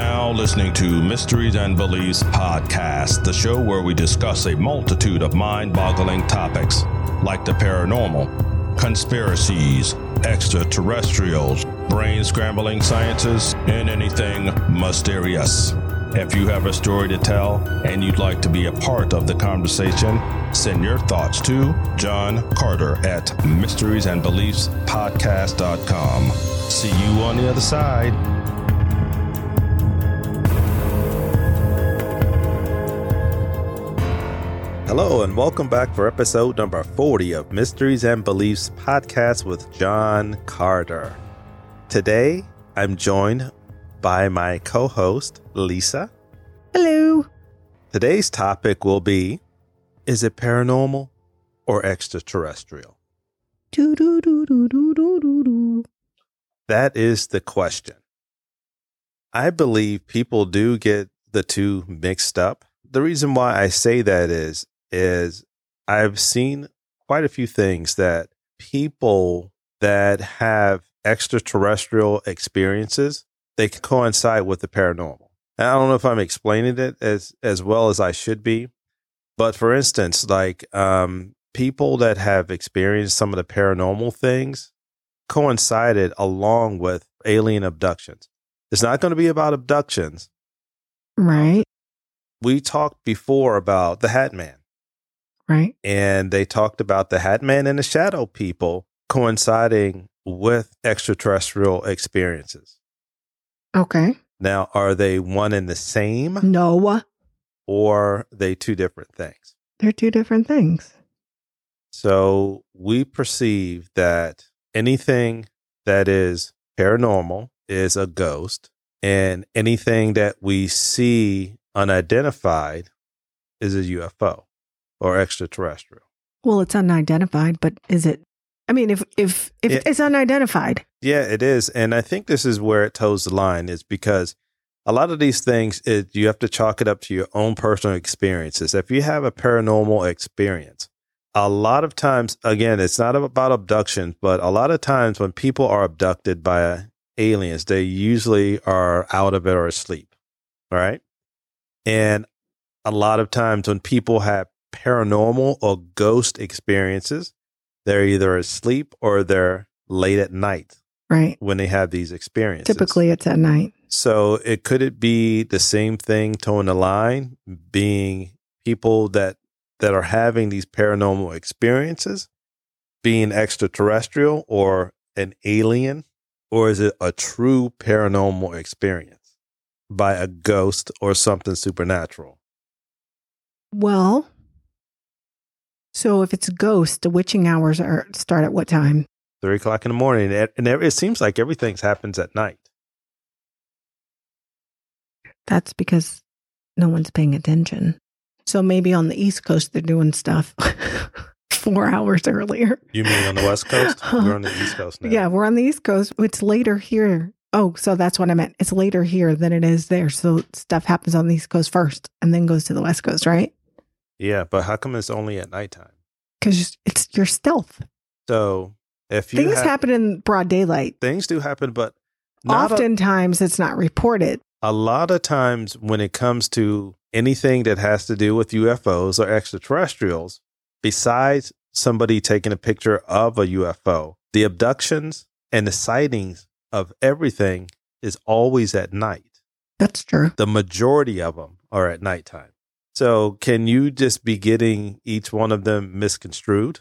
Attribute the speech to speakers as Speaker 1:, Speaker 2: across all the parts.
Speaker 1: now listening to Mysteries and Beliefs Podcast, the show where we discuss a multitude of mind boggling topics like the paranormal, conspiracies, extraterrestrials, brain scrambling sciences, and anything mysterious. If you have a story to tell and you'd like to be a part of the conversation, send your thoughts to John Carter at mysteriesandbeliefspodcast.com. See you on the other side. Hello, and welcome back for episode number 40 of Mysteries and Beliefs podcast with John Carter. Today, I'm joined by my co host, Lisa.
Speaker 2: Hello.
Speaker 1: Today's topic will be Is it paranormal or extraterrestrial?
Speaker 2: Do, do, do, do, do, do, do, do.
Speaker 1: That is the question. I believe people do get the two mixed up. The reason why I say that is is I've seen quite a few things that people that have extraterrestrial experiences they coincide with the paranormal. And I don't know if I'm explaining it as as well as I should be, but for instance, like um, people that have experienced some of the paranormal things coincided along with alien abductions. It's not going to be about abductions.
Speaker 2: Right.
Speaker 1: We talked before about the Hat Man.
Speaker 2: Right.
Speaker 1: And they talked about the Hat Man and the Shadow People coinciding with extraterrestrial experiences.
Speaker 2: Okay.
Speaker 1: Now, are they one and the same
Speaker 2: No,
Speaker 1: or they two different things?
Speaker 2: they're two different things.
Speaker 1: So we perceive that anything that is paranormal is a ghost, and anything that we see unidentified is a UFO or extraterrestrial.
Speaker 2: Well, it's unidentified, but is it? I mean, if if if
Speaker 1: It-
Speaker 2: it's unidentified,
Speaker 1: Yeah, it is. And I think this is where it toes the line is because a lot of these things it, you have to chalk it up to your own personal experiences. If you have a paranormal experience, a lot of times, again, it's not about abductions, but a lot of times when people are abducted by aliens, they usually are out of it or asleep. All right. And a lot of times when people have paranormal or ghost experiences, they're either asleep or they're late at night
Speaker 2: right?
Speaker 1: when they have these experiences.
Speaker 2: Typically, it's at night.
Speaker 1: So it could it be the same thing towing the line, being people that that are having these paranormal experiences, being extraterrestrial or an alien, or is it a true paranormal experience by a ghost or something supernatural?
Speaker 2: Well, so if it's a ghost, the witching hours are start at what time?
Speaker 1: Three o'clock in the morning, and and it seems like everything happens at night.
Speaker 2: That's because no one's paying attention. So maybe on the East Coast they're doing stuff four hours earlier.
Speaker 1: You mean on the West Coast? We're on the East Coast now.
Speaker 2: Yeah, we're on the East Coast. It's later here. Oh, so that's what I meant. It's later here than it is there. So stuff happens on the East Coast first and then goes to the West Coast, right?
Speaker 1: Yeah, but how come it's only at nighttime?
Speaker 2: Because it's your stealth.
Speaker 1: So if you
Speaker 2: Things
Speaker 1: have-
Speaker 2: happen in broad daylight.
Speaker 1: things do happen, but not a,
Speaker 2: Oftentimes it's not reported.
Speaker 1: a lot of times when it comes to anything that has to do with UFOs or extraterrestrials, besides somebody taking a picture of a UFO, the abductions and the sightings of everything is always at night.
Speaker 2: That's true.
Speaker 1: The majority of them are at nighttime. So can you just be getting each one of them misconstrued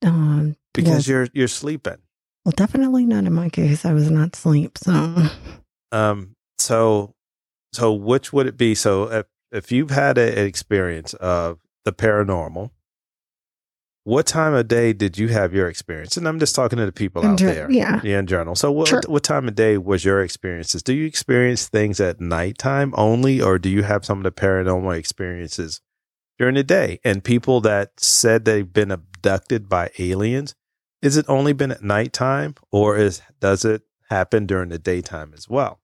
Speaker 2: Um,
Speaker 1: because
Speaker 2: well,
Speaker 1: you're you're sleeping?
Speaker 2: well, definitely not in my case. I was not asleep. So
Speaker 1: Um, so, so which would it be? So, if if you've had a, an experience of the paranormal, what time of day did you have your experience? And I'm just talking to the people
Speaker 2: In
Speaker 1: out there,
Speaker 2: yeah.
Speaker 1: yeah, in general. So, what
Speaker 2: Sure.
Speaker 1: what time of day was your experiences? Do you experience things at nighttime only, or do you have some of the paranormal experiences during the day? And people that said they've been abducted by aliens, is it only been at nighttime, or is does it happen during the daytime as well?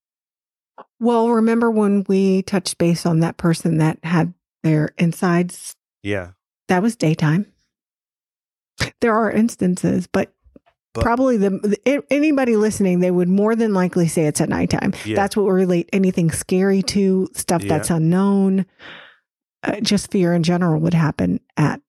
Speaker 2: Well, remember when we touched base on that person that had their insides?
Speaker 1: Yeah.
Speaker 2: That was daytime. There are instances, but
Speaker 1: But-
Speaker 2: probably the, the anybody listening, they would more than likely say it's at nighttime.
Speaker 1: Yeah.
Speaker 2: That's what we relate anything scary to, stuff
Speaker 1: Yeah.
Speaker 2: that's unknown. Uh, just fear in general would happen at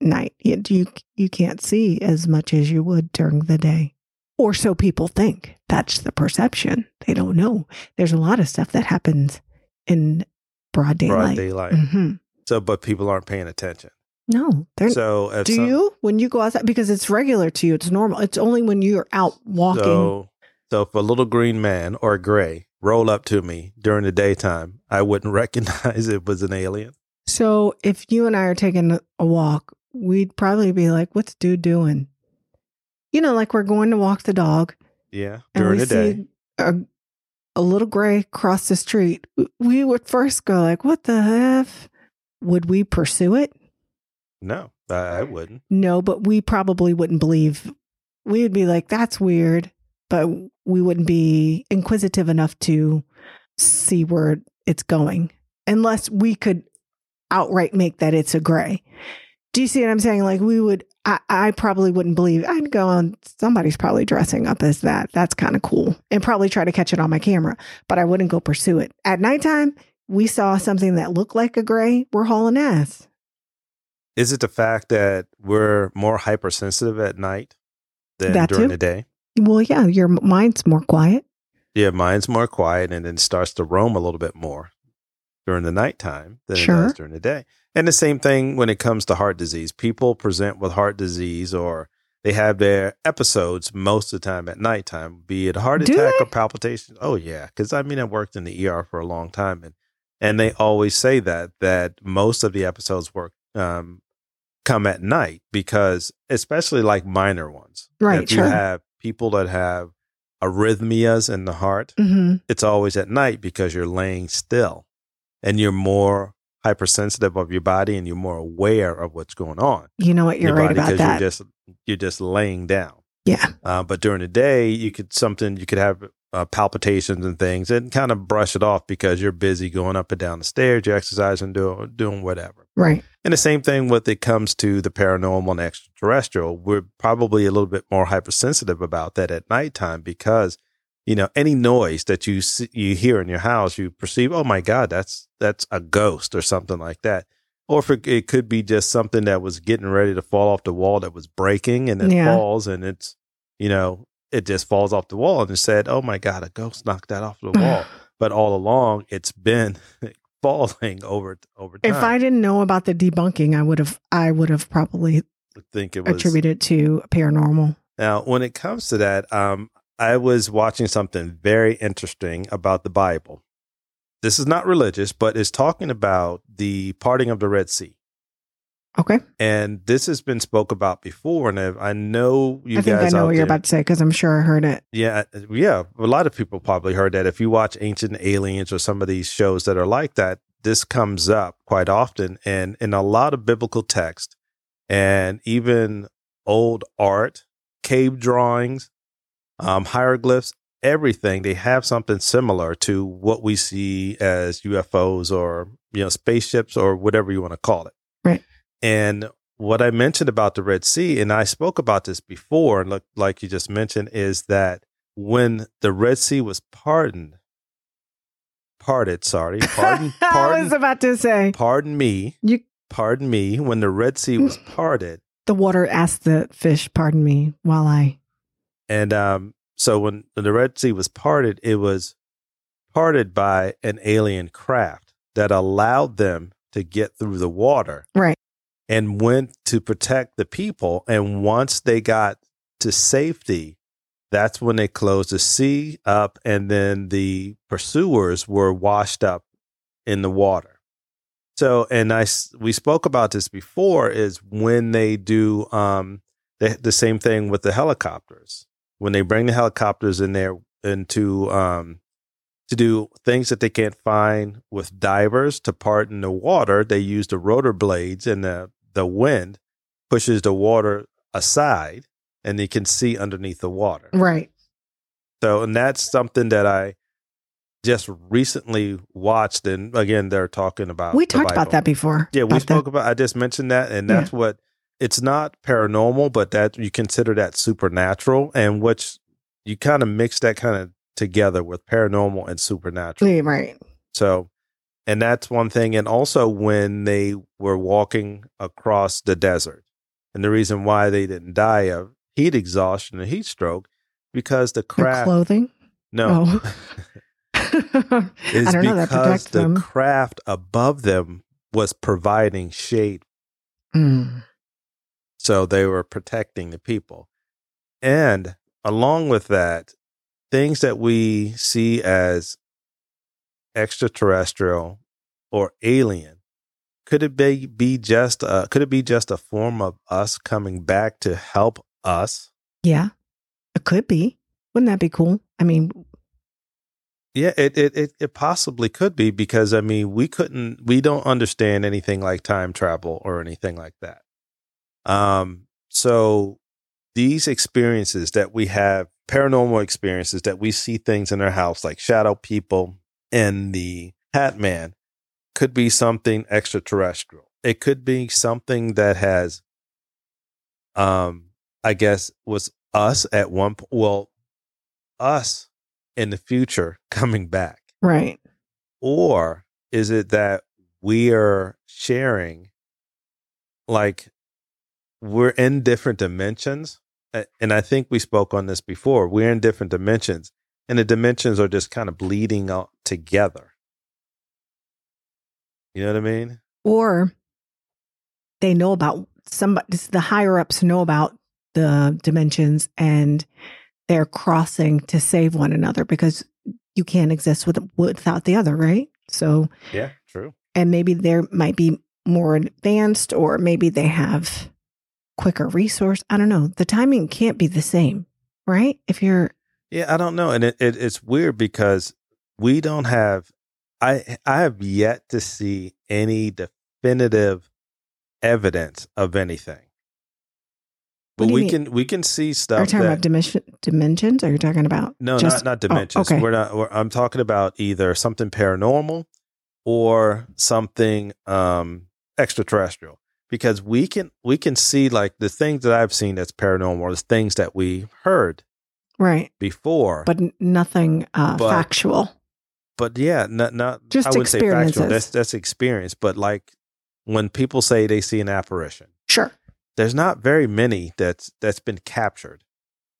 Speaker 2: night. You, you you can't see as much as you would during the day, or so people think. That's the perception. They don't know. There's a lot of stuff that happens in broad
Speaker 1: broad
Speaker 2: daylight.
Speaker 1: daylight.
Speaker 2: hmm
Speaker 1: So, but people aren't paying attention.
Speaker 2: No, they're
Speaker 1: So,
Speaker 2: do
Speaker 1: some-
Speaker 2: you when you go outside because it's regular to you? It's normal. It's only when you're out walking.
Speaker 1: So, so if a little green man or a gray roll up to me during the daytime, I wouldn't recognize it was an alien.
Speaker 2: So if you and I are taking a walk, we'd probably be like, "What's dude doing?" You know, like we're going to walk the dog,
Speaker 1: Yeah,
Speaker 2: and
Speaker 1: during
Speaker 2: we
Speaker 1: the day.
Speaker 2: see a, a little gray cross the street. We would first go like, "What the f?" Would we pursue it?
Speaker 1: No, I, I wouldn't.
Speaker 2: No, but we probably wouldn't believe. We would be like, "That's weird," but we wouldn't be inquisitive enough to see where it's going, unless we could outright make that it's a gray. Do you see what I'm saying? Like we would, I, I probably wouldn't believe. I'd go on. Somebody's probably dressing up as that. That's kind of cool, and probably try to catch it on my camera. But I wouldn't go pursue it at nighttime. We saw something that looked like a gray. We're hauling ass.
Speaker 1: Is it the fact that we're more hypersensitive at night than
Speaker 2: That
Speaker 1: during
Speaker 2: too.
Speaker 1: the day?
Speaker 2: Well, yeah, your mind's more quiet.
Speaker 1: Yeah, mind's more quiet and then starts to roam a little bit more during the nighttime than it does during the day. And the same thing when it comes to heart disease. People present with heart disease or they have their episodes most of the time at nighttime, be it a heart
Speaker 2: Do
Speaker 1: attack
Speaker 2: they?
Speaker 1: or palpitations. Oh yeah, because I mean I worked in the ER for a long time, and and they always say that that most of the episodes work um, come at night because especially like minor ones.
Speaker 2: Right,
Speaker 1: If you have people that have arrhythmias in the heart,
Speaker 2: hmm
Speaker 1: it's always at night because you're laying still and you're more hypersensitive of your body and you're more aware of what's going on
Speaker 2: You know what? You're
Speaker 1: your
Speaker 2: right
Speaker 1: body
Speaker 2: about
Speaker 1: because
Speaker 2: that.
Speaker 1: you're just you're just laying down.
Speaker 2: yeah.
Speaker 1: Uh, but during the day, you could something you could have uh, palpitations and things and kind of brush it off because you're busy going up and down the stairs, you're exercising, doing doing whatever.
Speaker 2: Right.
Speaker 1: And the same thing with it comes to the paranormal and extraterrestrial. We're probably a little bit more hypersensitive about that at nighttime because, you know, any noise that you see, you hear in your house, you perceive, oh my God, that's that's a ghost or something like that. Or if it, it could be just something that was getting ready to fall off the wall that was breaking and it
Speaker 2: Yeah.
Speaker 1: falls and it's, you know, it just falls off the wall and said, oh my God, a ghost knocked that off the wall. but all along, it's been falling over over time.
Speaker 2: If I didn't know about the debunking, I would have I would have probably
Speaker 1: I think it was
Speaker 2: attributed to paranormal.
Speaker 1: Now, when it comes to that, um, I was watching something very interesting about the Bible. This is not religious, but it's talking about the parting of the Red Sea.
Speaker 2: Okay.
Speaker 1: And this has been spoke about before, and I I know you guys.
Speaker 2: I think I know what you're about to say because I'm sure I heard it.
Speaker 1: yeah, yeah. A lot of people probably heard that. If you watch Ancient Aliens or some of these shows that are like that, this comes up quite often, and in a lot of biblical text, and even old art, cave drawings, um, hieroglyphs, everything. They have something similar to what we see as UFOs or you know spaceships or whatever you want to call it.
Speaker 2: Right.
Speaker 1: And what I mentioned about the Red Sea, and I spoke about this before, and look, like you just mentioned, is that when the Red Sea was pardoned, parted, sorry, pardon, pardon.
Speaker 2: I was about to say
Speaker 1: pardon me,
Speaker 2: You-
Speaker 1: pardon me, when the Red Sea was parted,
Speaker 2: the water asked the fish, pardon me, while I
Speaker 1: and um, so when the Red Sea was parted, it was parted by an alien craft that allowed them to get through the water,
Speaker 2: Right.
Speaker 1: And went to protect the people. And once they got to safety, that's when they closed the sea up, and then the pursuers were washed up in the water. So, and I we spoke about this before is when they do um the the same thing with the helicopters when they bring the helicopters in there into um to do things that they can't find with divers to part in the water they use the rotor blades and the the wind pushes the water aside and you can see underneath the water
Speaker 2: right.
Speaker 1: so, and that's something that I just recently watched. And again, they're talking about
Speaker 2: We talked about that before.
Speaker 1: Yeah, we spoke about. I just mentioned that, and that's what it's not paranormal, but that you consider that supernatural, and which you kind of mix that kind of together with paranormal and supernatural.
Speaker 2: Yeah, right.
Speaker 1: So, and that's one thing. And also when they were walking across the desert, and the reason why they didn't die of heat exhaustion and heat stroke because the
Speaker 2: Their
Speaker 1: craft.
Speaker 2: clothing.
Speaker 1: No,
Speaker 2: Oh.
Speaker 1: is
Speaker 2: I don't know. That
Speaker 1: because the
Speaker 2: them.
Speaker 1: craft above them was providing shade
Speaker 2: Mm.
Speaker 1: So they were protecting the people. And along with that, things that we see as extraterrestrial or alien, could it be, be just a, could it be just a form of us coming back to help us?
Speaker 2: Yeah, it could be. Wouldn't that be cool? I mean,
Speaker 1: Yeah, it, it it it possibly could be because I mean we couldn't we don't understand anything like time travel or anything like that. Um so these experiences that we have paranormal experiences that we see things in our house like shadow people and the hat man could be something extraterrestrial. It could be something that has um I guess was us at one point well us in the future coming back?
Speaker 2: right.
Speaker 1: Or is it that we are sharing, like, we're in different dimensions? And I think we spoke on this before. We're in different dimensions, and the dimensions are just kind of bleeding out together. You know what I mean?
Speaker 2: Or they know about somebody, the higher ups know about the dimensions and they're crossing to save one another because you can't exist with, without the other, right? So,
Speaker 1: Yeah, true.
Speaker 2: and maybe there might be more advanced or maybe they have quicker resource. I don't know. The timing can't be the same, right? If you're,
Speaker 1: Yeah, I don't know, and it, it it's weird because we don't have. I I have yet to see any definitive evidence of anything, but we
Speaker 2: mean?
Speaker 1: can we can see stuff.
Speaker 2: are you talking
Speaker 1: that
Speaker 2: about dimension, dimensions Are you're talking about
Speaker 1: no
Speaker 2: just,
Speaker 1: not not
Speaker 2: oh,
Speaker 1: dimensions.
Speaker 2: okay.
Speaker 1: We're not. We're, I'm talking about either something paranormal or something um extraterrestrial because we can we can see like the things that I've seen that's paranormal the things that we heard
Speaker 2: right.
Speaker 1: before,
Speaker 2: But nothing uh,
Speaker 1: But-
Speaker 2: factual.
Speaker 1: but yeah, not not
Speaker 2: Just
Speaker 1: I wouldn't say factual. That's that's experience. But like when people say they see an apparition,
Speaker 2: Sure.
Speaker 1: there's not very many that's that's been captured.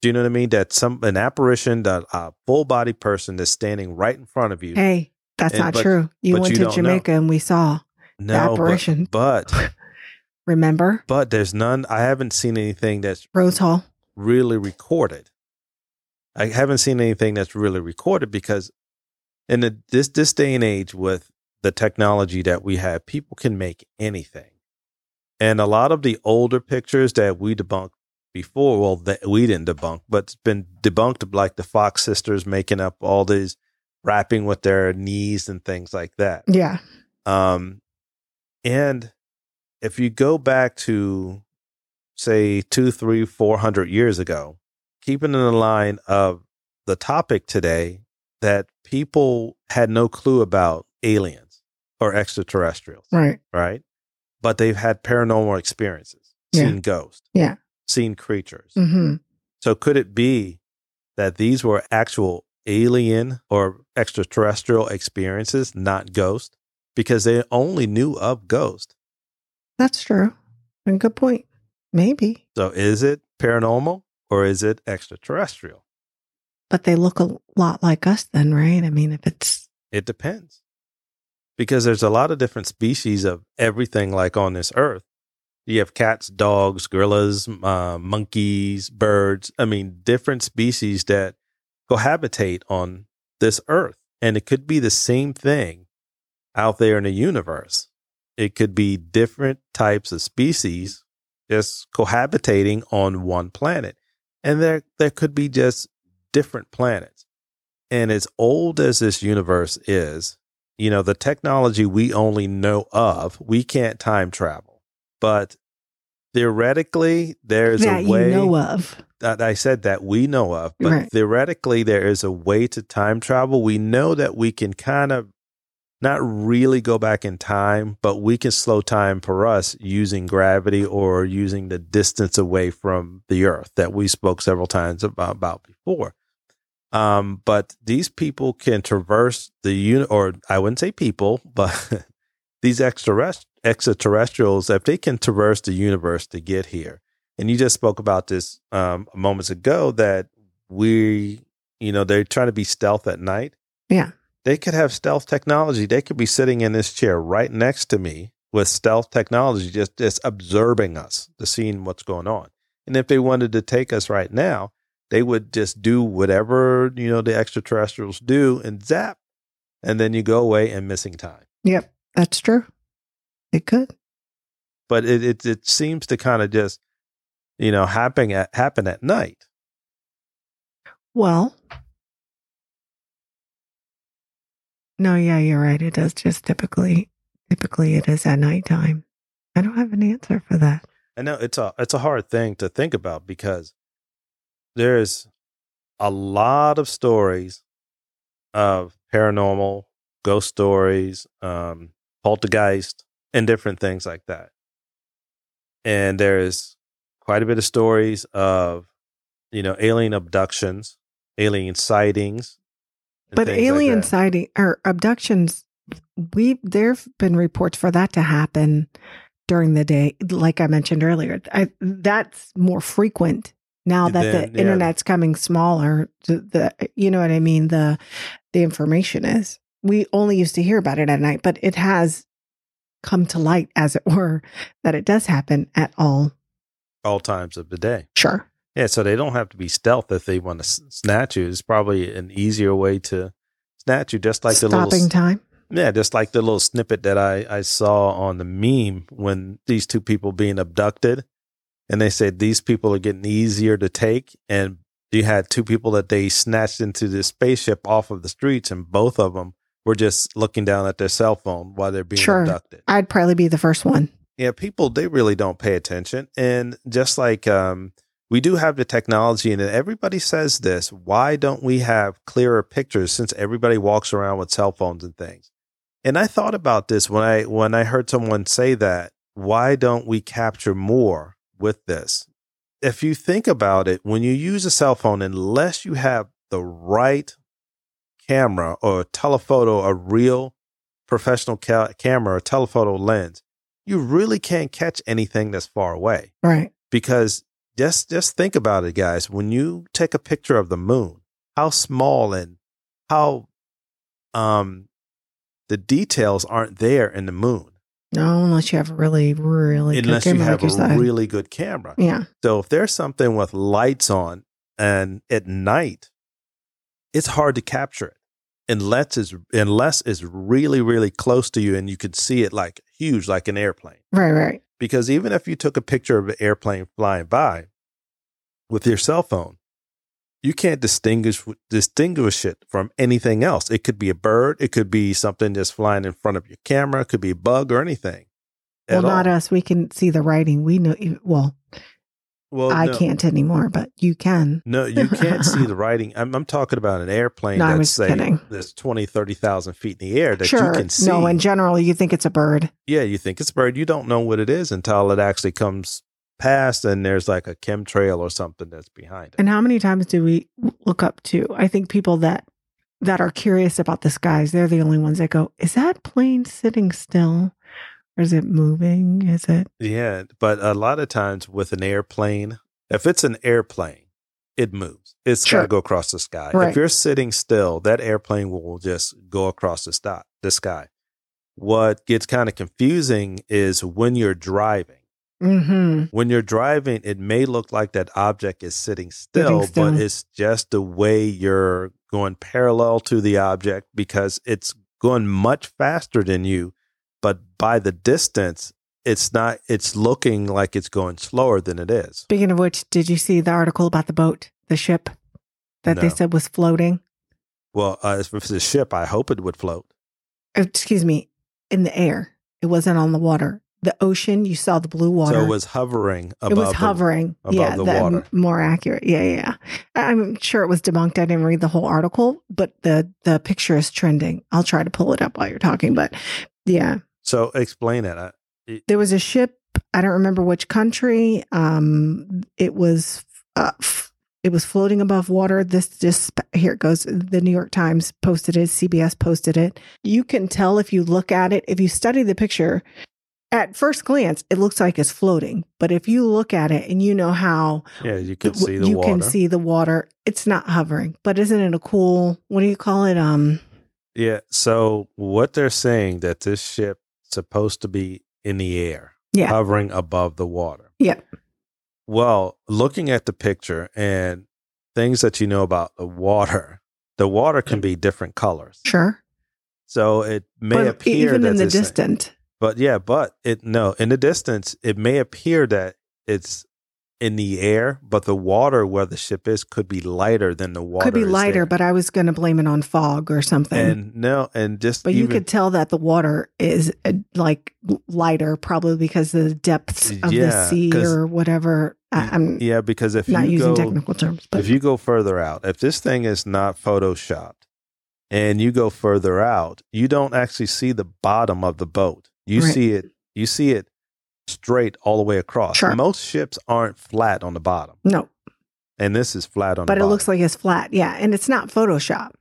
Speaker 1: Do you know what I mean? That some an apparition, that a full body person that's standing right in front of you.
Speaker 2: Hey, that's
Speaker 1: And-
Speaker 2: not
Speaker 1: but-
Speaker 2: true. You went
Speaker 1: you
Speaker 2: to Jamaica and we saw.
Speaker 1: no but-
Speaker 2: apparition.
Speaker 1: but
Speaker 2: Remember
Speaker 1: but there's none. I haven't seen anything that's
Speaker 2: Rose Hall?
Speaker 1: really recorded. I haven't seen anything that's really recorded because in the, this this day and age with the technology that we have, people can make anything. And a lot of the older pictures that we debunked before, well, that we didn't debunk, but it's been debunked, like the Fox sisters making up all these rapping with their knees and things like that.
Speaker 2: Yeah.
Speaker 1: Um, and if you go back to say two, three, four hundred years ago, keeping in the line of the topic today that people had no clue about aliens or extraterrestrials,
Speaker 2: Right.
Speaker 1: right? But they've had paranormal experiences,
Speaker 2: Yeah.
Speaker 1: seen ghosts,
Speaker 2: Yeah.
Speaker 1: seen creatures.
Speaker 2: hmm
Speaker 1: So could it be that these were actual alien or extraterrestrial experiences, not ghosts? Because they only knew of ghosts.
Speaker 2: That's true. And good point. Maybe.
Speaker 1: So is it paranormal or is it extraterrestrial?
Speaker 2: But they look a lot like us then, right? I mean, if it's
Speaker 1: It depends. Because there's a lot of different species of everything like on this earth. You have cats, dogs, gorillas, uh, monkeys, birds. I mean, different species that cohabitate on this earth. And it could be the same thing out there in the universe. It could be different types of species just cohabitating on one planet. And there, there could be just different planets. And as old as this universe is, you know, the technology we only know of, we can't time travel. But theoretically, there's
Speaker 2: that
Speaker 1: a way
Speaker 2: you know of.
Speaker 1: that I said that we know of, but
Speaker 2: Right.
Speaker 1: theoretically, there is a way to time travel. We know that we can kind of not really go back in time, but we can slow time for us using gravity or using the distance away from the earth that we spoke several times about, about before. Um, but these people can traverse the unit, or I wouldn't say people, but these extraterrestrials, if they can traverse the universe to get here, and you just spoke about this um, moments ago that we, you know, they're trying to be stealth at night.
Speaker 2: Yeah.
Speaker 1: They could have stealth technology. They could be sitting in this chair right next to me with stealth technology, just just observing us, to seeing what's going on. And if they wanted to take us right now, they would just do whatever you know the extraterrestrials do and zap, and then you go away and missing time.
Speaker 2: Yep, that's true. It could,
Speaker 1: but it it, it seems to kind of just you know happen at happen at night.
Speaker 2: Well, no, yeah, you're right. It does just typically typically it is at nighttime. I don't have an answer for that.
Speaker 1: I know it's a it's a hard thing to think about because there's a lot of stories of paranormal, ghost stories, um, poltergeist, and different things like that. And there's quite a bit of stories of, you know, alien abductions, alien sightings.
Speaker 2: But alien like sighting or abductions, we there've been reports for that to happen during the day. Like I mentioned earlier, I, that's more frequent now that then, the yeah. internet's coming smaller. The, the, you know what i mean? The the information is. We only used to hear about it at night but it has come to light as it were that it does happen at all
Speaker 1: all times of the day.
Speaker 2: Sure
Speaker 1: yeah so they don't have to be stealth if they want to snatch you. It's probably an easier way to snatch you just like
Speaker 2: stopping
Speaker 1: the
Speaker 2: little time?
Speaker 1: Yeah, just like the little snippet that I, I saw on the meme when these two people being abducted and they said these people are getting easier to take and you had two people that they snatched into this spaceship off of the streets and both of them were just looking down at their cell phone while they're being sure. abducted.
Speaker 2: I'd probably be the first one.
Speaker 1: Yeah people they really don't pay attention and just like um, we do have the technology and everybody says this why don't we have clearer pictures since everybody walks around with cell phones and things and i thought about this when i when i heard someone say that why don't we capture more with this. If you think about it, when you use a cell phone, unless you have the right camera or telephoto, a real professional ca- camera or telephoto lens, you really can't catch anything that's far away.
Speaker 2: Right.
Speaker 1: Because just just think about it, guys. When you take a picture of the moon, how small and how um the details aren't there in the moon.
Speaker 2: No, unless you have a really, really
Speaker 1: unless
Speaker 2: you
Speaker 1: have
Speaker 2: like
Speaker 1: a really good camera.
Speaker 2: Yeah.
Speaker 1: So if there's something with lights on and at night, it's hard to capture it unless it's unless it's really, really close to you and you can see it like huge, like an airplane.
Speaker 2: Right, right.
Speaker 1: Because even if you took a picture of an airplane flying by with your cell phone, you can't distinguish distinguish it from anything else. It could be a bird, it could be something just flying in front of your camera, it could be a bug or anything.
Speaker 2: Well, not all. us. We can see the writing. We know. Well, well, I no. can't anymore, but you can.
Speaker 1: No, you can't see the writing. I'm, I'm talking about an airplane no, that's say kidding. that's 20, 30,000 feet in the air that
Speaker 2: sure.
Speaker 1: you can see.
Speaker 2: No, in general, you think it's a bird.
Speaker 1: Yeah, you think it's a bird. You don't know what it is until it actually comes past and there's like a chemtrail or something that's behind it.
Speaker 2: And how many times do we look up to? I think people that that are curious about the skies, they're the only ones that go, "Is that plane sitting still?" Or is it moving? Is it?
Speaker 1: Yeah, but a lot of times with an airplane, if it's an airplane, it moves. It's sure. got to go across the sky. Right. If you're sitting still, that airplane will just go across the, st- the sky. What gets kind of confusing is when you're driving
Speaker 2: Mm-hmm.
Speaker 1: When you're driving, it may look like that object is sitting still, still, but it's just the way you're going parallel to the object because it's going much faster than you. But by the distance, it's not, it's looking like it's going slower than it is.
Speaker 2: Speaking of which, did you see the article about the boat, the ship that no. they said was floating?
Speaker 1: Well, uh, if it's a ship, I hope it would float.
Speaker 2: Excuse me, in the air. It wasn't on the water the ocean, you saw the blue water.
Speaker 1: So it was hovering above
Speaker 2: it was
Speaker 1: the-
Speaker 2: hovering.
Speaker 1: above
Speaker 2: yeah,
Speaker 1: the
Speaker 2: that-
Speaker 1: water.
Speaker 2: more accurate. Yeah, yeah, yeah. I- I'm sure it was debunked. I didn't read the whole article, but the the picture is trending. I'll try to pull it up while you're talking. But yeah,
Speaker 1: So explain it. I-
Speaker 2: there was a ship. I don't remember which country. Um, it was uh, f- it was floating above water. This just here it goes. The New York Times posted it. CBS posted it. You can tell if you look at it. If you study the picture, at first glance, it looks like it's floating. But if you look at it and you know how
Speaker 1: Yeah, you
Speaker 2: w-
Speaker 1: see the
Speaker 2: you
Speaker 1: water.
Speaker 2: can see the water, it's not hovering. But isn't it a cool? What do you call it? Um,
Speaker 1: Yeah. So what they're saying that this ship supposed to be in the air,
Speaker 2: Yeah.
Speaker 1: hovering above the water.
Speaker 2: Yeah.
Speaker 1: Well, looking at the picture and things that you know about the water, the water can be different colors.
Speaker 2: sure.
Speaker 1: So it may
Speaker 2: But
Speaker 1: appear
Speaker 2: even
Speaker 1: that
Speaker 2: in the distant,
Speaker 1: But yeah, but it no, in the distance, it may appear that it's in the air, but the water where the ship is could be lighter than the water.
Speaker 2: could be lighter.
Speaker 1: there.
Speaker 2: But I was going to blame it on fog or something.
Speaker 1: and no, and just
Speaker 2: But you
Speaker 1: even-
Speaker 2: could tell that the water is uh, like lighter, probably because of the depths of the sea or whatever. I, I'm
Speaker 1: yeah, because if
Speaker 2: not
Speaker 1: you
Speaker 2: using
Speaker 1: go,
Speaker 2: technical terms, but
Speaker 1: if you go further out, if this thing is not photoshopped and you go further out, you don't actually see the bottom of the boat. You
Speaker 2: Right.
Speaker 1: see it you see it straight all the way across.
Speaker 2: Sure.
Speaker 1: Most ships aren't flat on the bottom.
Speaker 2: no,
Speaker 1: And this is flat on
Speaker 2: but it looks like it's flat. Yeah, and it's not Photoshop.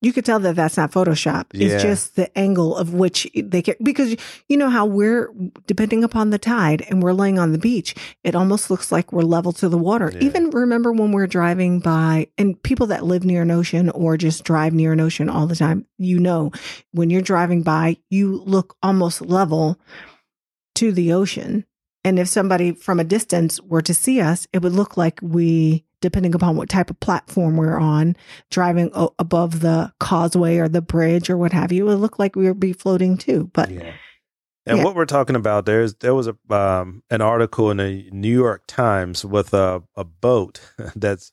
Speaker 2: You could tell that that's not Photoshop.
Speaker 1: Yeah.
Speaker 2: It's just the angle of which they can, because you know how we're depending upon the tide and we're laying on the beach, it almost looks like we're level to the water.
Speaker 1: Yeah.
Speaker 2: Even remember when we're driving by, and people that live near an ocean or just drive near an ocean all the time, you know, when you're driving by, you look almost level to the ocean. And if somebody from a distance were to see us, it would look like we, depending upon what type of platform we're on, driving o- above the causeway or the bridge or what have you, it would look like we would be floating too. But
Speaker 1: Yeah. And
Speaker 2: Yeah.
Speaker 1: what we're talking about there's there was a um, an article in the New York Times with a a boat that's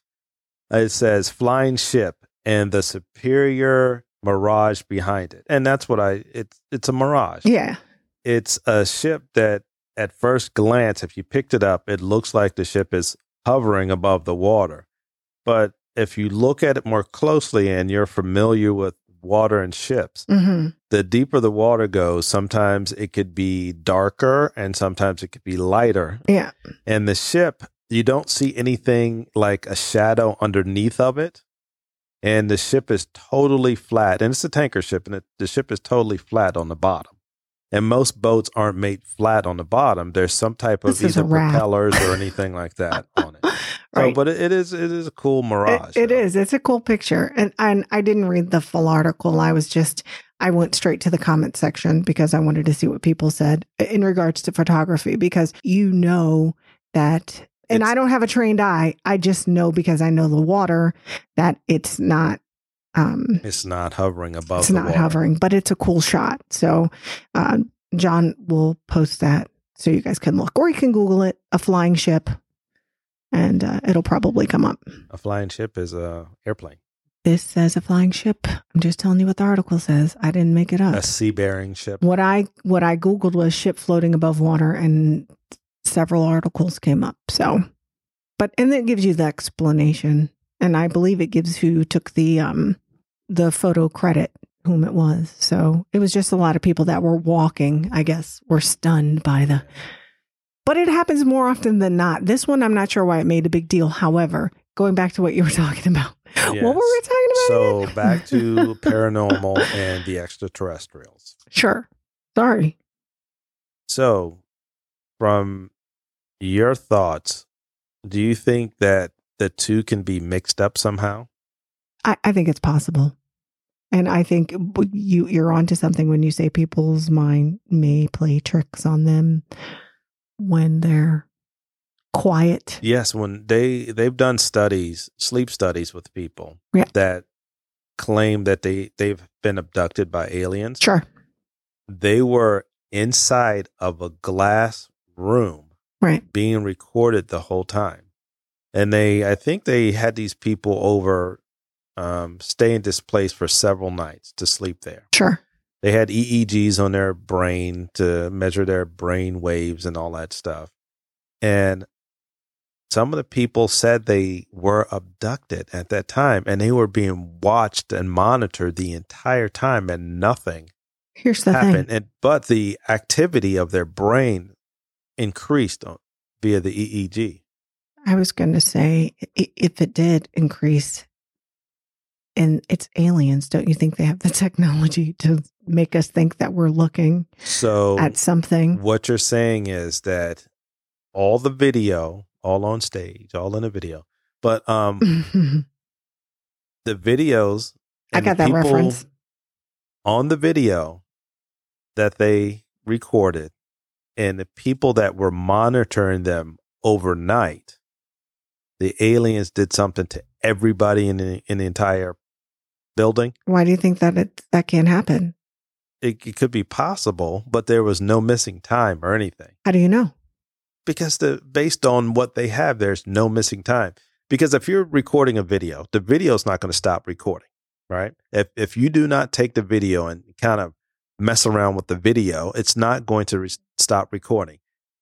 Speaker 1: it says flying ship and the superior mirage behind it. And that's what I it's it's a mirage.
Speaker 2: yeah,
Speaker 1: It's a ship that at first glance if you picked it up it looks like the ship is hovering above the water. But if you look at it more closely and you're familiar with water and ships,
Speaker 2: hmm
Speaker 1: the deeper the water goes, sometimes it could be darker and sometimes it could be lighter.
Speaker 2: yeah,
Speaker 1: And the ship, you don't see anything like a shadow underneath of it. And the ship is totally flat. And it's a tanker ship, and it, the ship is totally flat on the bottom. And most boats aren't made flat on the bottom. There's some type of
Speaker 2: This
Speaker 1: either propellers or anything like that on it. So, but it, it is it is a cool mirage.
Speaker 2: it
Speaker 1: though.
Speaker 2: is. It's a cool picture. And, and I didn't read the full article. I was just, I went straight to the comment section because I wanted to see what people said in regards to photography because you know that, and
Speaker 1: It's-
Speaker 2: I don't have a trained eye. I just know because I know the water that it's not, um,
Speaker 1: It's not hovering above.
Speaker 2: it's not
Speaker 1: water.
Speaker 2: hovering, but it's a cool shot. So, uh, John will post that so you guys can look, or you can Google it, a flying ship, and uh, it'll probably come up.
Speaker 1: A flying ship is a airplane,
Speaker 2: This says a flying ship. I'm just telling you what the article says. I didn't make it up.
Speaker 1: a sea bearing ship.
Speaker 2: what I what I googled was ship floating above water, and several articles came up. So, but and it gives you the explanation, and I believe it gives who took the um the photo credit whom it was. So it was just a lot of people that were walking. I guess were stunned by the. But it happens more often than not. This one, I'm not sure why it made a big deal. However, going back to what you were talking about, what were we talking about?
Speaker 1: So
Speaker 2: again?
Speaker 1: back to paranormal and the extraterrestrials.
Speaker 2: Sure. Sorry.
Speaker 1: So, from your thoughts, do you think that the two can be mixed up somehow?
Speaker 2: I, I think it's possible. And I think you you're onto something when you say people's mind may play tricks on them when they're quiet.
Speaker 1: Yes, when they they've done studies, sleep studies with people
Speaker 2: Yeah.
Speaker 1: that claim that they they've been abducted by aliens.
Speaker 2: Sure.
Speaker 1: They were inside of a glass room
Speaker 2: Right.
Speaker 1: being recorded the whole time. And they, I think they had these people over, um, stay in this place for several nights to sleep there.
Speaker 2: Sure.
Speaker 1: They had EEGs on their brain to measure their brain waves and all that stuff. And some of the people said they were abducted at that time and they were being watched and monitored the entire time and nothing
Speaker 2: Here's the
Speaker 1: happened.
Speaker 2: thing.
Speaker 1: And, but the activity of their brain increased on, via the EEG.
Speaker 2: I was going to say, if it did increase and it's aliens, don't you think they have the technology to make us think that we're looking
Speaker 1: So
Speaker 2: at something?
Speaker 1: what you're saying is that all the video, all on stage, all in a video, but um the videos
Speaker 2: I got that reference.
Speaker 1: on the video that they recorded and the people that were monitoring them overnight, the aliens did something to everybody in the, in the entire building.
Speaker 2: Why do you think that it, that can't happen?
Speaker 1: It, it could be possible, but there was no missing time or anything
Speaker 2: How do you know?
Speaker 1: because the based on what they have, there's no missing time. Because if you're recording a video, the video is not going to stop recording, right? If if you do not take the video and kind of mess around with the video, it's not going to re- stop recording.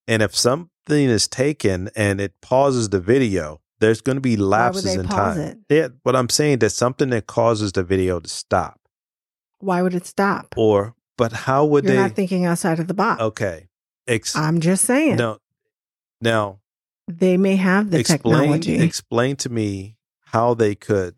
Speaker 1: And if something is taken and it pauses the video, there's going to be lapses in time.
Speaker 2: it?
Speaker 1: Yeah, but I'm saying that something that causes the video to stop,
Speaker 2: Why would it stop?
Speaker 1: or but how would they?
Speaker 2: You're
Speaker 1: they?
Speaker 2: not thinking outside of the box.
Speaker 1: okay, Ex-
Speaker 2: I'm just saying.
Speaker 1: no, now
Speaker 2: They may have the
Speaker 1: explain
Speaker 2: technology.
Speaker 1: explain to me how they could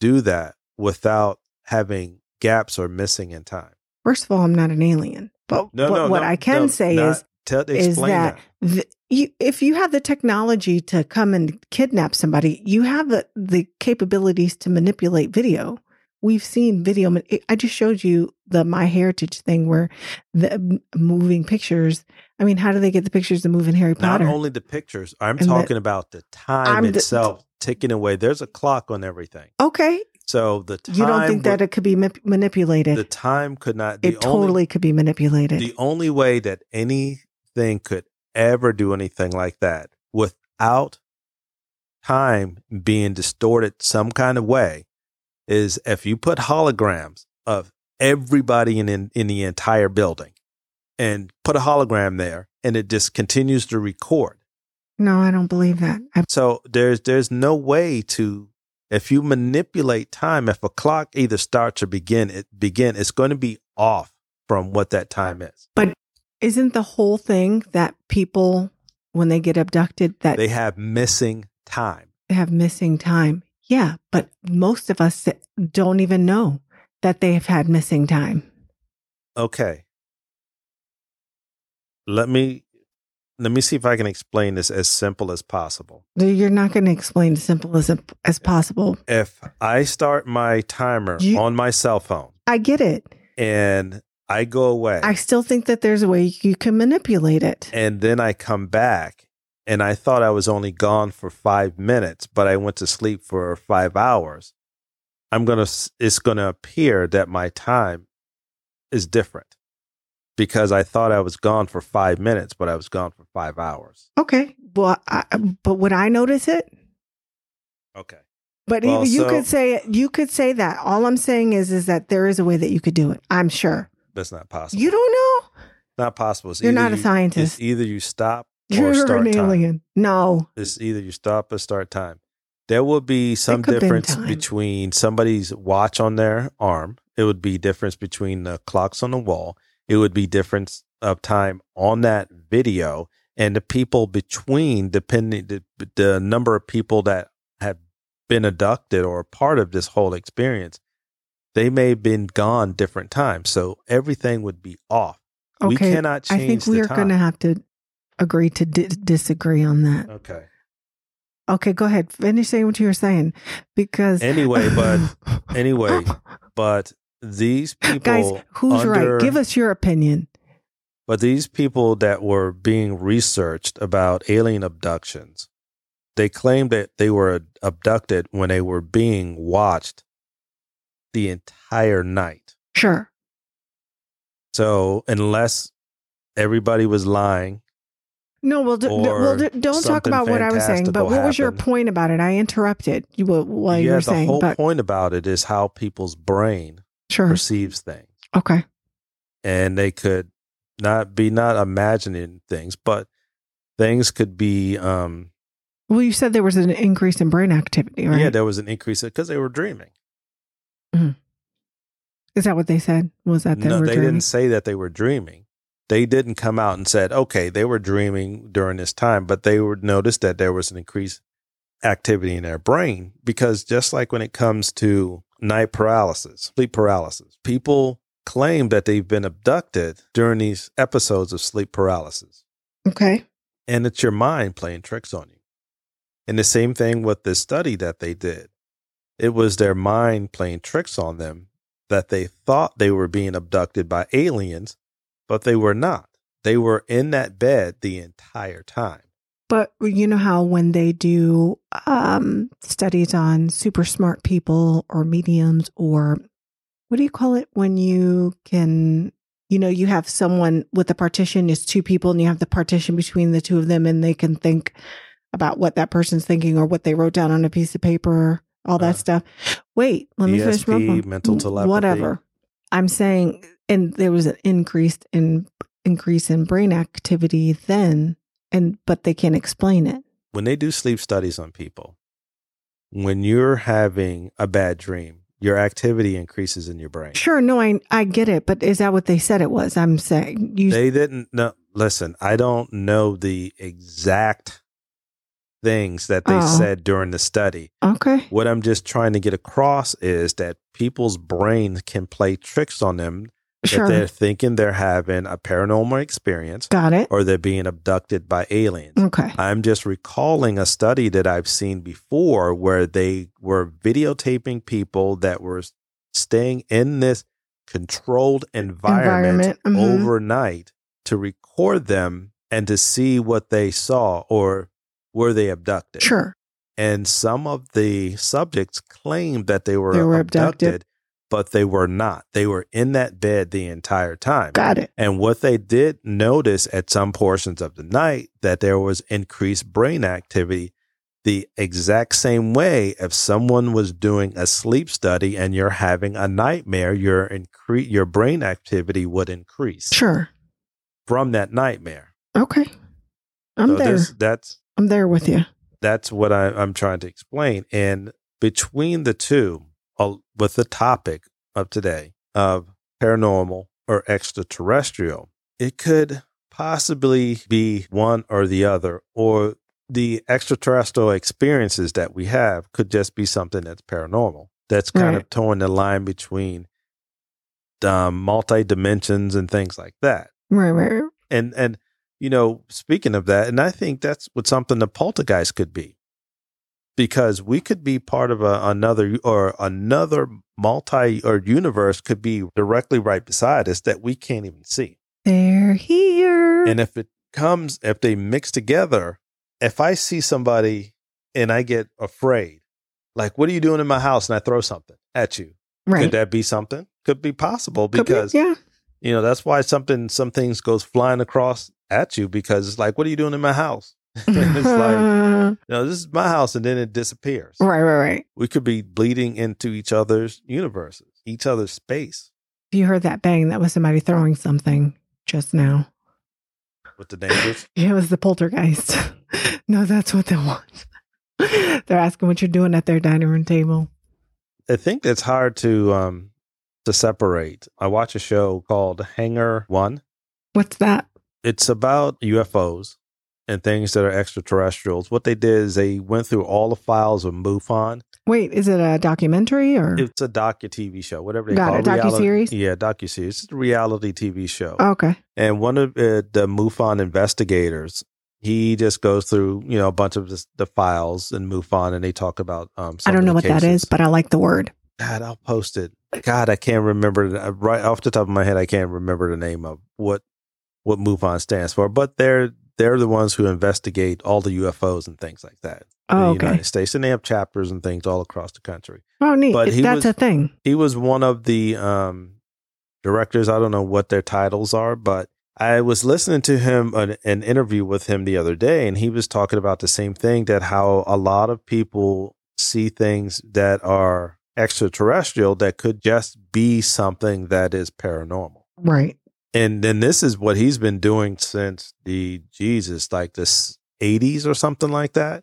Speaker 1: do that without having gaps or missing in time.
Speaker 2: First of all, I'm not an alien. But
Speaker 1: No,
Speaker 2: what,
Speaker 1: no,
Speaker 2: what
Speaker 1: no,
Speaker 2: I can say is
Speaker 1: tell,
Speaker 2: is that, the, you, if you have the technology to come and kidnap somebody, you have the, the capabilities to manipulate video. We've seen video. I just showed you the My Heritage thing where the moving pictures. I mean, how do they get the pictures to move in Harry Potter?
Speaker 1: Not only the pictures, I'm
Speaker 2: And the-
Speaker 1: talking about the time
Speaker 2: I'm the-
Speaker 1: itself ticking away. There's a clock on everything.
Speaker 2: okay,
Speaker 1: So the time
Speaker 2: you don't think that
Speaker 1: would-
Speaker 2: it could be ma- manipulated?
Speaker 1: the time could not the
Speaker 2: it totally could be manipulated.
Speaker 1: the only way that anything could ever do anything like that without time being distorted some kind of way is if you put holograms of everybody in, in in the entire building and put a hologram there and it just continues to record
Speaker 2: no, I don't believe that. I,
Speaker 1: so there's there's no way to if you manipulate time if a clock either starts or begin it begin it's going to be off from what that time is
Speaker 2: isn't the whole thing that people, when they get abducted, that
Speaker 1: they have missing time
Speaker 2: they have missing time. Yeah, but most of us don't even know that they have had missing time.
Speaker 1: okay let me let me see if i can explain this as simple as possible
Speaker 2: You're not going to explain as simple as as possible.
Speaker 1: if i start my timer
Speaker 2: You-
Speaker 1: on my cell phone
Speaker 2: I get it.
Speaker 1: and i go away
Speaker 2: I still think that there's a way you can manipulate it.
Speaker 1: and then I come back and I thought I was only gone for five minutes, but I went to sleep for five hours. I'm gonna. It's gonna appear that my time is different because I thought I was gone for five minutes, but I was gone for five hours.
Speaker 2: Okay. Well, I, but would I notice it?
Speaker 1: Okay.
Speaker 2: But
Speaker 1: Well,
Speaker 2: you
Speaker 1: so-
Speaker 2: could say you could say that. All I'm saying is is that there is a way that you could do it. I'm sure.
Speaker 1: That's not possible.
Speaker 2: You don't know.
Speaker 1: not possible. It's
Speaker 2: You're not a
Speaker 1: you-
Speaker 2: scientist.
Speaker 1: It's either you stop or
Speaker 2: You're
Speaker 1: start
Speaker 2: an
Speaker 1: time.
Speaker 2: alien. No.
Speaker 1: It's either you stop or start time. There will be some difference between somebody's watch on their arm. It would be difference between the clocks on the wall. It would be difference of time on that video and the people between, depending the, the number of people that have been abducted or part of this whole experience. They may have been gone different times, so everything would be off. We
Speaker 2: Okay.
Speaker 1: cannot
Speaker 2: I think we are going to have to agree to di- disagree on that.
Speaker 1: Okay.
Speaker 2: Okay, go ahead. Finish saying what you were saying because
Speaker 1: Anyway, but anyway, but these people
Speaker 2: guys, who's
Speaker 1: under-
Speaker 2: right? Give us your opinion.
Speaker 1: But these people that were being researched about alien abductions, they claimed that they were abducted when they were being watched the entire night.
Speaker 2: Sure.
Speaker 1: So unless everybody was lying,
Speaker 2: No, well, d- well d- don't talk about what I was saying. But what was your point about it? I interrupted you wh- while you were saying.
Speaker 1: yeah, the whole
Speaker 2: But
Speaker 1: point about it is how people's brain
Speaker 2: sure.
Speaker 1: perceives things.
Speaker 2: Okay.
Speaker 1: and they could not be not imagining things, but things could be um
Speaker 2: Well, you said there was an increase in brain activity, right?
Speaker 1: yeah, there was an increase because they were dreaming. Mm-hmm.
Speaker 2: Is that what they said? Was that they
Speaker 1: no,
Speaker 2: were
Speaker 1: they
Speaker 2: dreaming?
Speaker 1: didn't say that they were dreaming. They didn't come out and said, okay, they were dreaming during this time, but they would notice that there was an increased activity in their brain because just like when it comes to night paralysis, sleep paralysis, people claim that they've been abducted during these episodes of sleep paralysis.
Speaker 2: Okay.
Speaker 1: And it's your mind playing tricks on you. And the same thing with this study that they did. It was their mind playing tricks on them that they thought they were being abducted by aliens, but they were not. They were in that bed the entire time.
Speaker 2: But you know how when they do um, studies on super smart people or mediums or what do you call it when you can, you know, you have someone with a partition is two people and you have the partition between the two of them and they can think about what that person's thinking or what they wrote down on a piece of paper, all that
Speaker 1: Uh,
Speaker 2: stuff. Wait, let me finish my
Speaker 1: ESP,
Speaker 2: point.
Speaker 1: mental telepathy.
Speaker 2: Whatever. I'm saying, and there was an increase in increase in brain activity then, and but they can't explain it.
Speaker 1: When they do sleep studies on people, when you're having a bad dream, your activity increases in your brain.
Speaker 2: Sure, no, I I get it, but is that what they said it was? I'm saying you.
Speaker 1: They didn't know. Listen, I don't know the exact things that they
Speaker 2: Oh.
Speaker 1: said during the study.
Speaker 2: okay,
Speaker 1: What I'm just trying to get across is that people's brains can play tricks on them that
Speaker 2: sure,
Speaker 1: they're thinking they're having a paranormal experience
Speaker 2: got it.
Speaker 1: or they're being abducted by aliens.
Speaker 2: Okay,
Speaker 1: I'm just recalling a study that I've seen before where they were videotaping people that were staying in this controlled environment,
Speaker 2: Environment, mhm.
Speaker 1: overnight to record them and to see what they saw or were they abducted.
Speaker 2: sure,
Speaker 1: And some of the subjects claimed that they were,
Speaker 2: They were
Speaker 1: abducted,
Speaker 2: abducted.
Speaker 1: but they were not. They were in that bed the entire time.
Speaker 2: got it.
Speaker 1: And what they did notice at some portions of the night that there was increased brain activity the exact same way if someone was doing a sleep study and you're having a nightmare your incre- your brain activity would increase
Speaker 2: Sure,
Speaker 1: from that nightmare.
Speaker 2: okay, I'm
Speaker 1: So
Speaker 2: there.
Speaker 1: that's
Speaker 2: I'm there with you.
Speaker 1: that's what I, I'm trying to explain. And between the two, uh, with the topic of today of paranormal or extraterrestrial, it could possibly be one or the other, or the extraterrestrial experiences that we have could just be something that's paranormal. That's kind
Speaker 2: Right.
Speaker 1: of toeing the line between um, multi dimensions and things like that
Speaker 2: Right, right. right.
Speaker 1: and and you know speaking of that and i think that's what something the poltergeist could be. Because we could be part of a, another or another multi or universe could be directly right beside us that we can't even see.
Speaker 2: They're here.
Speaker 1: and if it comes if they mix together if i see somebody and i get afraid like what are you doing in my house? and i throw something at you
Speaker 2: right.
Speaker 1: could that be something? Could be possible
Speaker 2: Could be,
Speaker 1: because
Speaker 2: yeah,
Speaker 1: you know, that's why something some things goes flying across at you because it's like, what are you doing in my house? it's like, you know, this is my house and then it disappears.
Speaker 2: right, right, right.
Speaker 1: We could be bleeding into each other's universes, each other's space
Speaker 2: If you heard that bang, that was somebody throwing something just now.
Speaker 1: with the neighbors.
Speaker 2: Yeah, it was the poltergeist. no, that's what they want. They're asking what you're doing at their dining room table.
Speaker 1: I think it's hard to um to separate. I watch a show called Hangar One.
Speaker 2: What's that?
Speaker 1: It's about UFOs and things that are extraterrestrials. What they did is they went through all the files of MUFON
Speaker 2: Wait, is it a documentary or?
Speaker 1: It's a docu TV show, whatever they
Speaker 2: Got
Speaker 1: call
Speaker 2: it,
Speaker 1: reality-
Speaker 2: docuseries?
Speaker 1: Yeah, docu series. It's a reality TV show.
Speaker 2: okay.
Speaker 1: And one of uh, the MUFON investigators, he just goes through you know a bunch of the, the files in MUFON, and they talk about. Um,
Speaker 2: I don't know what that is, but I like the word.
Speaker 1: God, I'll post it. God, I can't remember right off the top of my head. I can't remember the name of what what MUFON stands for, but they're they're the ones who investigate all the UFOs and things like that in
Speaker 2: Oh,
Speaker 1: the
Speaker 2: okay.
Speaker 1: United States, and they have chapters and things all across the country
Speaker 2: Oh, neat.
Speaker 1: But he
Speaker 2: That's
Speaker 1: was-
Speaker 2: a thing.
Speaker 1: he was one of the um, directors. I don't know what their titles are, but I was listening to him an, an interview with him the other day, and he was talking about the same thing that how a lot of people see things that are extraterrestrial that could just be something that is paranormal.
Speaker 2: Right.
Speaker 1: And then this is what he's been doing since the Jesus, like this 80s or something like that.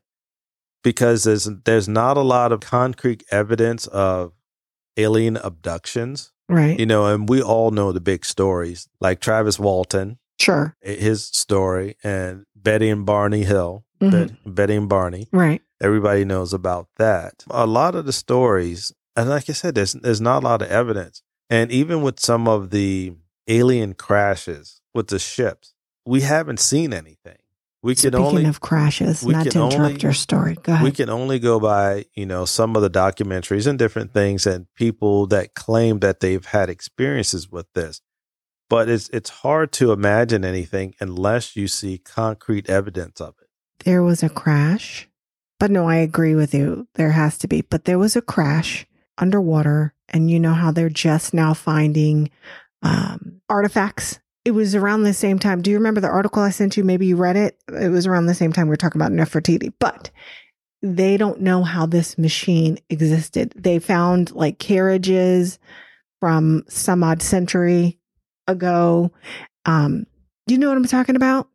Speaker 1: Because there's there's not a lot of concrete evidence of alien abductions.
Speaker 2: Right.
Speaker 1: You know, and we all know the big stories, like Travis Walton,
Speaker 2: Sure.
Speaker 1: his story, and Betty and Barney Hill,
Speaker 2: Mhm.
Speaker 1: Betty and Barney.
Speaker 2: Right.
Speaker 1: Everybody knows about that. A lot of the stories, and like I said, there's there's not a lot of evidence. And even with some of the alien crashes with the ships, we haven't seen anything. We can
Speaker 2: Speaking
Speaker 1: only
Speaker 2: of crashes, not to interrupt
Speaker 1: only-
Speaker 2: your story. Go ahead.
Speaker 1: we can only go by you know some of the documentaries and different things and people that claim that they've had experiences with this but it's it's hard to imagine anything unless you see concrete evidence of it
Speaker 2: there was a crash. But no, I agree with you. There has to be. But there was a crash underwater, and you know how they're just now finding um, artifacts. It was around the same time. Do you remember the article I sent you? Maybe you read it. It was around the same time we were talking about Nefertiti. But they don't know how this machine existed. They found like carriages from some odd century ago. Um, do you know what I'm talking about?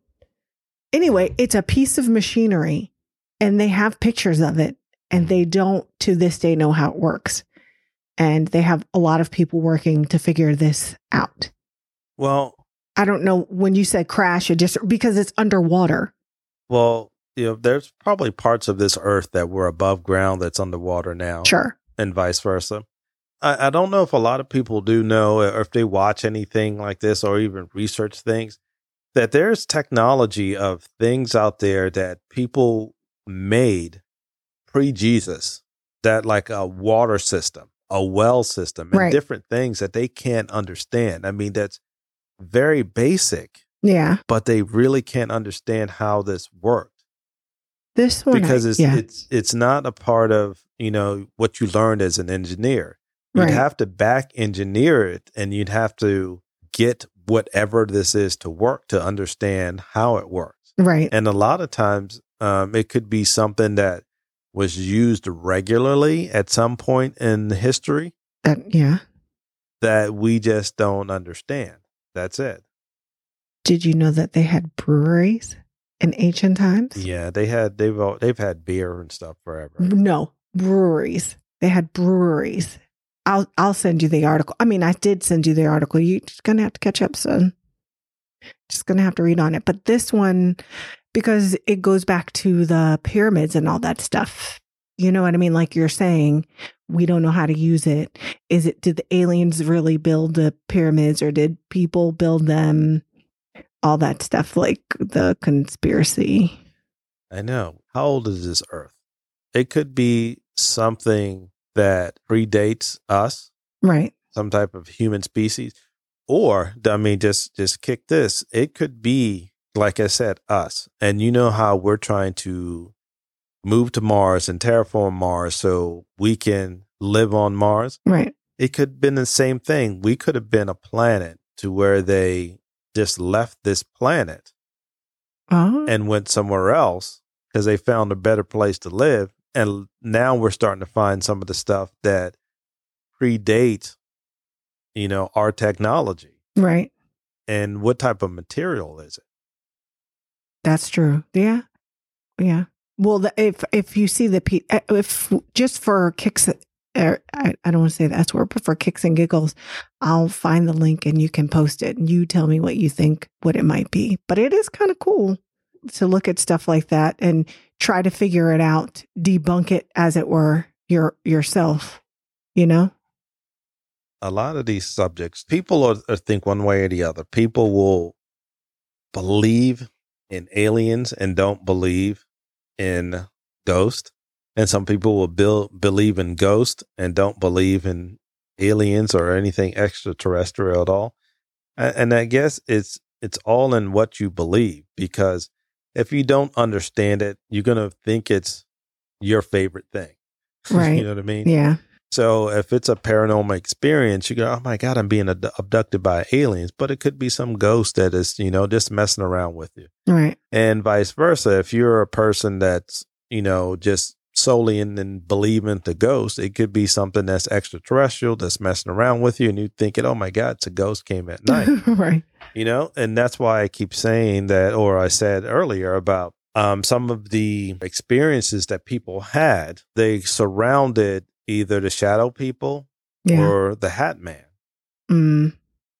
Speaker 2: Anyway, it's a piece of machinery and they have pictures of it and they don't to this day know how it works. And they have a lot of people working to figure this out.
Speaker 1: well
Speaker 2: I don't know when you said crash, it just because it's underwater.
Speaker 1: well you know there's probably parts of this earth that were above ground that's underwater now
Speaker 2: Sure.
Speaker 1: and vice versa I, I don't know if a lot of people do know uh, or if they watch anything like this or even research things that there's technology of things out there that people made pre Jesus that like a water system, a well system, and
Speaker 2: Right.
Speaker 1: different things that they can't understand. I mean, that's very basic,
Speaker 2: Yeah.
Speaker 1: but they really can't understand how this worked
Speaker 2: This one. I-
Speaker 1: because it's
Speaker 2: yeah.
Speaker 1: it's it's not a part of you know what you learned as an engineer. You'd
Speaker 2: Right.
Speaker 1: have to back engineer it, and you'd have to get whatever this is to work to understand how it works.
Speaker 2: right.
Speaker 1: And a lot of times, um, it could be something that was used regularly at some point in history
Speaker 2: That, yeah.
Speaker 1: that we just don't understand. That's it.
Speaker 2: Did you know that they had breweries in ancient times?
Speaker 1: Yeah, they had they've all, they've had beer and stuff forever.
Speaker 2: No, breweries. They had breweries. I'll I'll send you the article. I mean, I did send you the article. You're just gonna have to catch up, son. Just gonna have to read on it. But this one, because it goes back to the pyramids and all that stuff. You know what I mean? Like you're saying, we don't know how to use it. Is it did the aliens really build the pyramids or did people build them? All that stuff, like the conspiracy.
Speaker 1: I know. How old is this Earth? It could be something that predates us,
Speaker 2: Right.
Speaker 1: some type of human species, or I mean, just just kick this. It could be, like I said, us. And you know how we're trying to move to Mars and terraform Mars so we can live on Mars.
Speaker 2: Right.
Speaker 1: It could have been the same thing. We could have been a planet to where they just left this planet
Speaker 2: Oh.
Speaker 1: and went somewhere else because they found a better place to live. And now we're starting to find some of the stuff that predate, you know, our technology.
Speaker 2: right.
Speaker 1: And what type of material is it?
Speaker 2: That's true. Yeah. Yeah. Well, the, if if you see the pe- uh, if just for kicks, er, I, I don't want to say that's word, but for kicks and giggles, I'll find the link and you can post it and you tell me what you think, what it might be. But it is kind of cool to look at stuff like that and try to figure it out, debunk it as it were your yourself. You know.
Speaker 1: A lot of these subjects, people are, are think one way or the other. People will believe in aliens and don't believe in ghost. And some people will build, believe in ghost and don't believe in aliens or anything extraterrestrial at all. A- And I guess it's it's all in what you believe because if you don't understand it, you're gonna think it's your favorite thing.
Speaker 2: Right.
Speaker 1: you know what I mean?
Speaker 2: Yeah.
Speaker 1: So if it's a paranormal experience, you go, "Oh my god, I'm being ad- abducted by aliens," but it could be some ghost that is, you know, just messing around with you,
Speaker 2: Right.
Speaker 1: and vice versa. If you're a person that's, you know, just solely in, in believing the ghost. It could be something that's extraterrestrial that's messing around with you, and you thinking, "Oh my God, it's a ghost came at night."
Speaker 2: right.
Speaker 1: you know and that's why i keep saying that or i said earlier about um, some of the experiences that people had they surrounded either the shadow people
Speaker 2: Yeah.
Speaker 1: or the hat man
Speaker 2: Mm.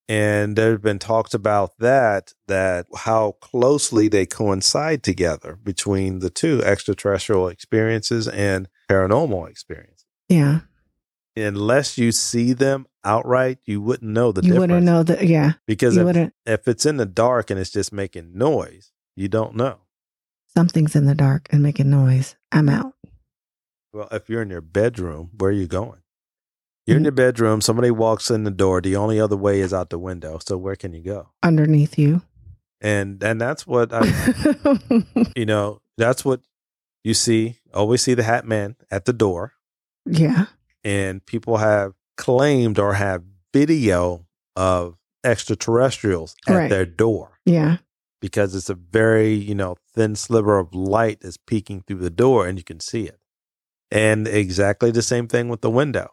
Speaker 1: and there have been talks about that that how closely they coincide together between the two extraterrestrial experiences and paranormal experiences
Speaker 2: Yeah.
Speaker 1: unless you see them outright you wouldn't know the
Speaker 2: you
Speaker 1: difference
Speaker 2: wouldn't know that. Yeah.
Speaker 1: because
Speaker 2: You
Speaker 1: if,
Speaker 2: wouldn't.
Speaker 1: if it's in the dark and it's just making noise you don't know
Speaker 2: Something's in the dark and making noise. I'm out.
Speaker 1: Well, if you're in your bedroom, where are you going? You're in
Speaker 2: Mm.
Speaker 1: your bedroom, somebody walks in the door, the only other way is out the window. So where can you go?
Speaker 2: Underneath you.
Speaker 1: And and that's what I you know, that's what you see. Always see the hat man at the door.
Speaker 2: yeah.
Speaker 1: And people have claimed or have video of extraterrestrials at
Speaker 2: Right.
Speaker 1: their door
Speaker 2: Yeah.
Speaker 1: because it's a very, you know, thin sliver of light that's peeking through the door and you can see it. And exactly the same thing with the window.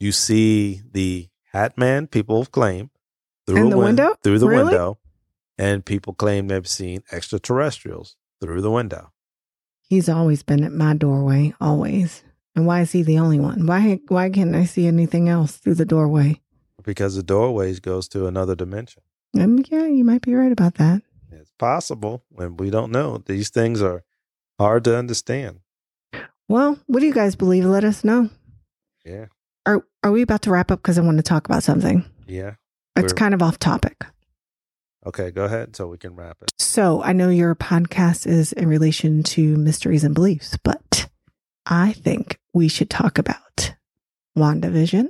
Speaker 1: You see the hat man, people have claimed through
Speaker 2: the
Speaker 1: win-
Speaker 2: window?
Speaker 1: Through the
Speaker 2: Really?
Speaker 1: window. And people claim they've seen extraterrestrials through the window.
Speaker 2: He's always been at my doorway, always. And why is he the only one? Why why can't I see anything else through the doorway?
Speaker 1: Because the doorways goes to another dimension.
Speaker 2: Um, yeah, you might be right about that.
Speaker 1: It's possible, and we don't know. These things are hard to understand.
Speaker 2: Well, what do you guys believe? Let us know.
Speaker 1: Yeah.
Speaker 2: Are are we about to wrap up? Because I want to talk about something.
Speaker 1: Yeah.
Speaker 2: It's kind of off topic.
Speaker 1: Okay, go ahead so we can wrap it.
Speaker 2: So I know your podcast is in relation to mysteries and beliefs, but I think we should talk about WandaVision,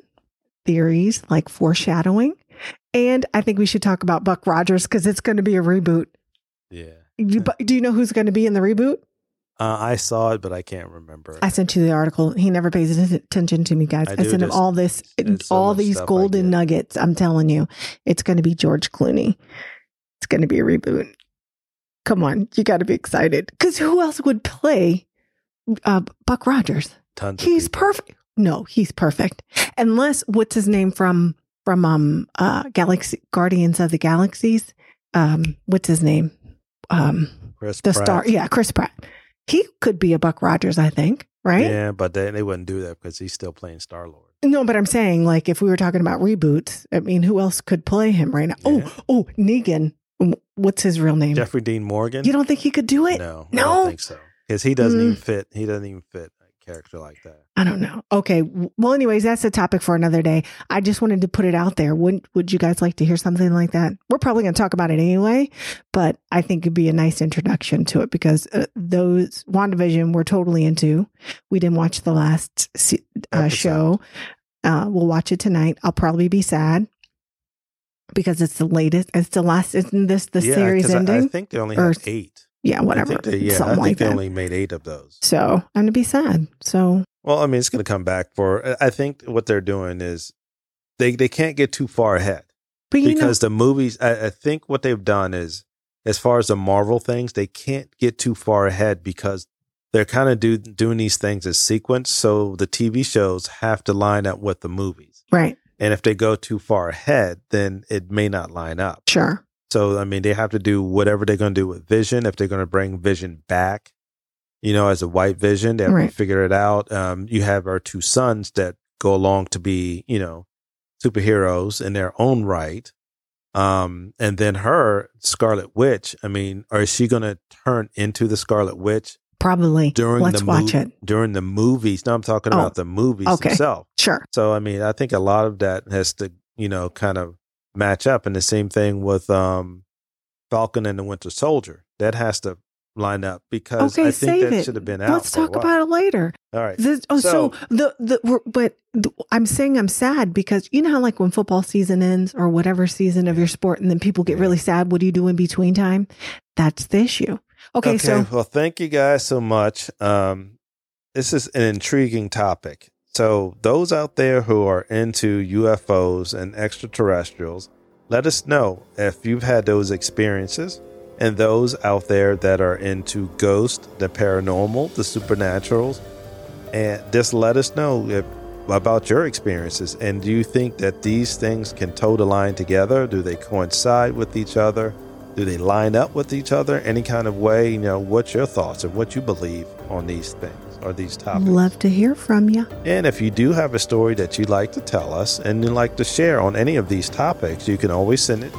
Speaker 2: theories like foreshadowing, and I think we should talk about Buck Rogers because it's going to be a reboot.
Speaker 1: Yeah.
Speaker 2: You, do you know who's going to be in the reboot?
Speaker 1: Uh, I saw it, but I can't remember.
Speaker 2: I sent you the article. He never pays attention to me, guys.
Speaker 1: I
Speaker 2: I, sent him all this,
Speaker 1: so
Speaker 2: all these golden nuggets. I'm telling you, it's going to be George Clooney. It's going to be a reboot. Come on, you got to be excited because who else would play uh, Buck Rogers?
Speaker 1: Tons.
Speaker 2: He's perfect. No, he's perfect. Unless what's his name from from um uh Galaxy Guardians of the Galaxies? Um, what's his name? Um,
Speaker 1: Chris
Speaker 2: the
Speaker 1: Pratt.
Speaker 2: star. Yeah, Chris Pratt. He could be a Buck Rogers, I think. Right?
Speaker 1: Yeah, but they, they wouldn't do that because he's still playing Star Lord.
Speaker 2: No, but I'm saying like if we were talking about reboots, I mean, who else could play him right now?
Speaker 1: Yeah.
Speaker 2: Oh, oh, Negan. What's his real name?
Speaker 1: Jeffrey Dean Morgan.
Speaker 2: You don't think he could do it?
Speaker 1: No,
Speaker 2: no?
Speaker 1: I don't think so. Because he doesn't
Speaker 2: Mm.
Speaker 1: even fit. He doesn't even fit character like that.
Speaker 2: I don't know. Okay. Well, anyways, that's a topic for another day. I just wanted to put it out there. Would Would you guys like to hear something like that? We're probably going to talk about it anyway, but I think it'd be a nice introduction to it because uh, those WandaVision we're totally into. We didn't watch the last uh, show. Uh, we'll watch it tonight. I'll probably be sad because it's the latest. It's the last. Isn't this the
Speaker 1: yeah,
Speaker 2: series
Speaker 1: 'cause I-
Speaker 2: ending?
Speaker 1: I, think they only
Speaker 2: Or-
Speaker 1: eight.
Speaker 2: Yeah, whatever.
Speaker 1: I think they, yeah,
Speaker 2: Something
Speaker 1: I think
Speaker 2: like
Speaker 1: they
Speaker 2: that.
Speaker 1: only made eight of those.
Speaker 2: so I'm to be sad. So
Speaker 1: Well, I mean, it's going to come back for. I think what they're doing is they they can't get too far ahead
Speaker 2: but you know,
Speaker 1: because the movies. I, I think what they've done is, as far as the Marvel things, they can't get too far ahead because they're kind of do, doing these things as sequence. So the TV shows have to line up with the movies,
Speaker 2: right?
Speaker 1: and if they go too far ahead, then it may not line up.
Speaker 2: Sure.
Speaker 1: So I mean, they have to do whatever they're going to do with Vision. If they're going to bring Vision back, you know, as a white Vision, they have
Speaker 2: Right.
Speaker 1: to figure it out. Um, you have our two sons that go along to be, you know, superheroes in their own right. Um, and then her Scarlet Witch. I mean, or is she going to turn into the Scarlet Witch
Speaker 2: Probably.
Speaker 1: during
Speaker 2: Let's
Speaker 1: the
Speaker 2: watch
Speaker 1: mo-
Speaker 2: it.
Speaker 1: during the movies? No, I'm talking
Speaker 2: Oh,
Speaker 1: about the movies
Speaker 2: okay.
Speaker 1: themselves.
Speaker 2: Sure.
Speaker 1: So I mean, I think a lot of that has to, you know, kind of match up. And the same thing with um Falcon and the Winter Soldier. That has to line up because
Speaker 2: Okay,
Speaker 1: I think that
Speaker 2: it.
Speaker 1: should have been out.
Speaker 2: Let's talk about it later.
Speaker 1: All right.
Speaker 2: Oh, so,
Speaker 1: So-
Speaker 2: the the but the, I'm saying I'm sad because you know how like when football season ends or whatever season of your sport, and then people get
Speaker 1: Yeah.
Speaker 2: really sad. What do you do in between time? That's the issue. Okay, so
Speaker 1: well, thank you guys so much. Um, this is an intriguing topic. So, those out there who are into UFOs and extraterrestrials, let us know if you've had those experiences. And those out there that are into ghosts, the paranormal, the supernaturals, And just let us know if, about your experiences. And do you think that these things can toe the line together? Do they coincide with each other? Do they line up with each other any kind of way? You know, what's your thoughts and what you believe on these things or these topics?
Speaker 2: Love to hear from you.
Speaker 1: And if you do have a story that you'd like to tell us and you'd like to share on any of these topics, you can always send it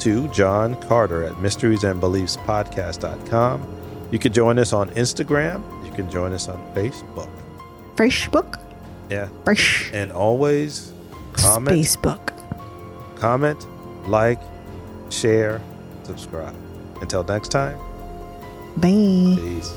Speaker 1: to John Carter at mysteriesandbeliefspodcast.com. You can join us on Instagram. You can join us on Facebook.
Speaker 2: Facebook?
Speaker 1: Yeah.
Speaker 2: Fresh.
Speaker 1: And always comment,
Speaker 2: Facebook.
Speaker 1: comment, like, share, subscribe. Until next time,
Speaker 2: Bye.
Speaker 1: peace.